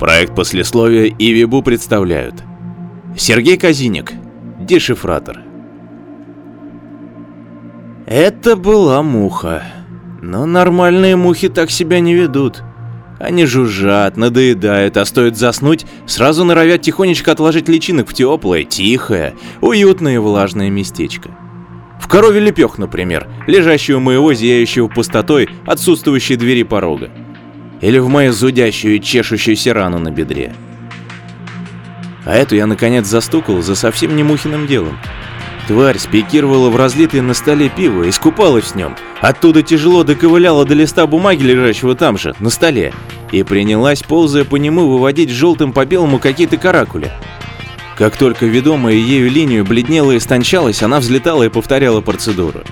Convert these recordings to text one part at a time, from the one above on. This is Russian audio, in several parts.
Проект послесловия и Вибу представляют. Сергей Казиник, дешифратор. Это была муха. Но нормальные мухи так себя не ведут. Они жужжат, надоедают, а стоит заснуть, сразу норовят тихонечко отложить личинок в теплое, тихое, уютное и влажное местечко. В корове лепех, например, лежащую моего зияющего пустотой отсутствующей двери порога. Или в мою зудящую и чешущуюся рану на бедре. А эту я наконец застукал за совсем не мухиным делом. Тварь спикировала в разлитое на столе пиво и скупалась в нем. Оттуда тяжело доковыляла до листа бумаги, лежащего там же, на столе, и принялась, ползая по нему, выводить желтым по белому какие-то каракули. Как только ведомая ею линию бледнела и истончалась, она взлетала и повторяла процедуру.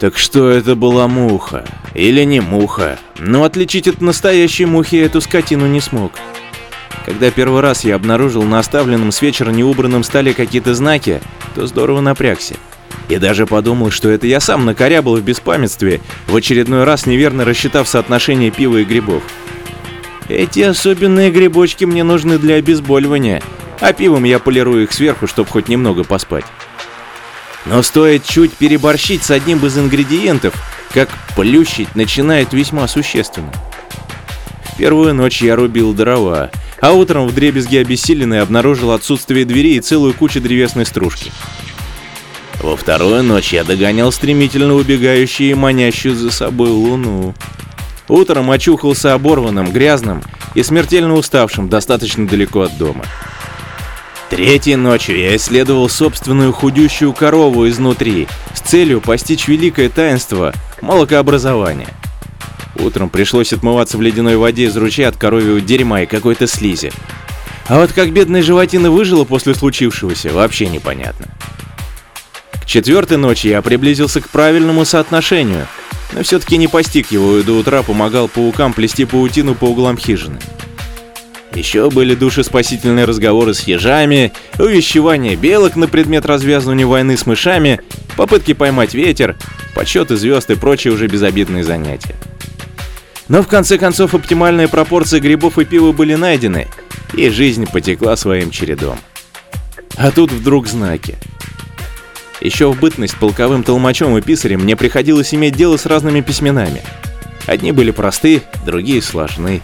Так что это была муха? Или не муха? Но отличить от настоящей мухи эту скотину не смог. Когда первый раз я обнаружил на оставленном с вечера неубранном столе какие-то знаки, то здорово напрягся. И даже подумал, что это я сам накорябал в беспамятстве, в очередной раз неверно рассчитав соотношение пива и грибов. Эти особенные грибочки мне нужны для обезболивания, а пивом я полирую их сверху, чтобы хоть немного поспать. Но стоит чуть переборщить с одним из ингредиентов, как плющить начинает весьма существенно. В первую ночь я рубил дрова, а утром в дребезге обессиленный обнаружил отсутствие двери и целую кучу древесной стружки. Во вторую ночь я догонял стремительно убегающую и манящую за собой луну. Утром очухался оборванным, грязным и смертельно уставшим достаточно далеко от дома. Третьей ночью я исследовал собственную худющую корову изнутри с целью постичь великое таинство молокообразования. Утром пришлось отмываться в ледяной воде из ручья от коровьего дерьма и какой-то слизи. А вот как бедная животина выжила после случившегося, вообще непонятно. К четвертой ночи я приблизился к правильному соотношению, но все-таки не постиг его и до утра помогал паукам плести паутину по углам хижины. Еще были душеспасительные разговоры с ежами, увещевания белок на предмет развязывания войны с мышами, попытки поймать ветер, подсчеты звезд и прочие уже безобидные занятия. Но в конце концов оптимальные пропорции грибов и пива были найдены, и жизнь потекла своим чередом. А тут вдруг знаки. Еще в бытность полковым толмачом и писарем мне приходилось иметь дело с разными письменами. Одни были просты, другие сложны.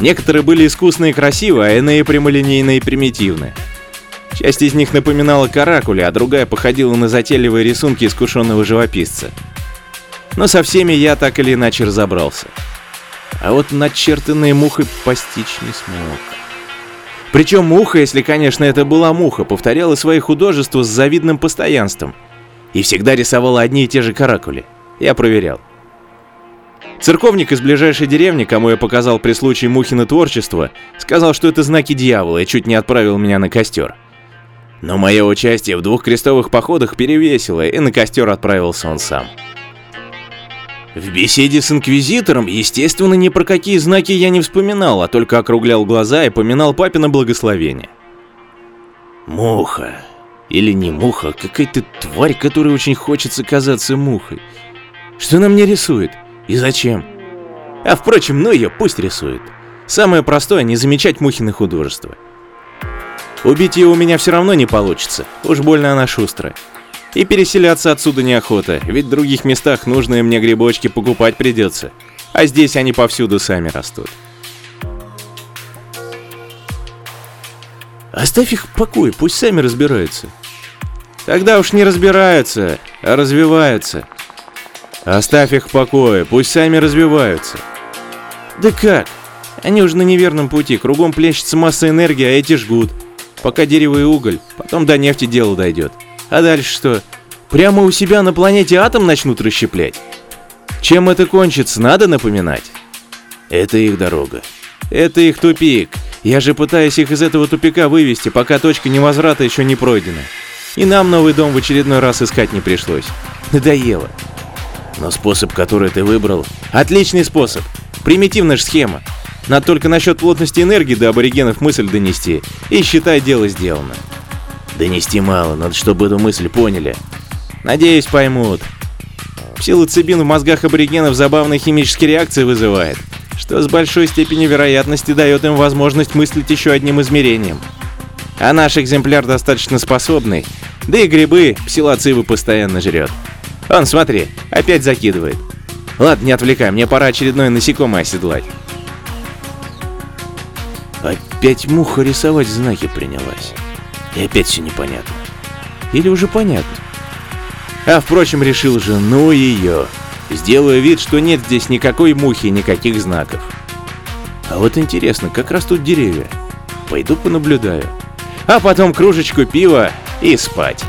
Некоторые были искусные и красивые, а иные прямолинейные и примитивные. Часть из них напоминала каракули, а другая походила на затейливые рисунки искушенного живописца. Но со всеми я так или иначе разобрался а вот начертанные мухой постичь не смог. Причем муха, если, конечно, это была муха, повторяла свои художества с завидным постоянством. И всегда рисовала одни и те же каракули. Я проверял. Церковник из ближайшей деревни, кому я показал при случае Мухина творчество, сказал, что это знаки дьявола и чуть не отправил меня на костер. Но мое участие в двух крестовых походах перевесило, и на костер отправился он сам. В беседе с Инквизитором, естественно, ни про какие знаки я не вспоминал, а только округлял глаза и поминал папина благословение. Муха. Или не муха, а какая-то тварь, которой очень хочется казаться мухой. Что она мне рисует? И зачем? А впрочем, ну ее пусть рисует. Самое простое — не замечать Мухины художество. Убить ее у меня все равно не получится, уж больно она шустрая. И переселяться отсюда неохота, ведь в других местах нужные мне грибочки покупать придется. А здесь они повсюду сами растут. Оставь их в покое, пусть сами разбираются. Тогда уж не разбираются, а развиваются. Оставь их в покое, пусть сами развиваются. Да как? Они уже на неверном пути, кругом плещется масса энергии, а эти жгут. Пока дерево и уголь, потом до нефти дело дойдет. А дальше что? Прямо у себя на планете атом начнут расщеплять? Чем это кончится, надо напоминать? Это их дорога. Это их тупик. Я же пытаюсь их из этого тупика вывести, пока точка невозврата еще не пройдена. И нам новый дом в очередной раз искать не пришлось. Надоело. Но способ, который ты выбрал, отличный способ. Примитивная же схема. Надо только насчет плотности энергии до аборигенов мысль донести, и считай дело сделано. Донести мало, надо, чтобы эту мысль поняли. Надеюсь, поймут. Псилоцибин в мозгах аборигенов забавные химические реакции вызывает. что с большой степенью вероятности дает им возможность мыслить еще одним измерением. А наш экземпляр достаточно способный, да и грибы псилоцивы постоянно жрет. Он, смотри, опять закидывает. Ладно, не отвлекай, мне пора очередное насекомое оседлать. Опять муха рисовать знаки принялась. И опять все непонятно. Или уже понятно. А впрочем, решил же, ну ее. Сделаю вид, что нет здесь никакой мухи, никаких знаков. А вот интересно, как растут деревья? Пойду понаблюдаю. А потом кружечку пива и спать.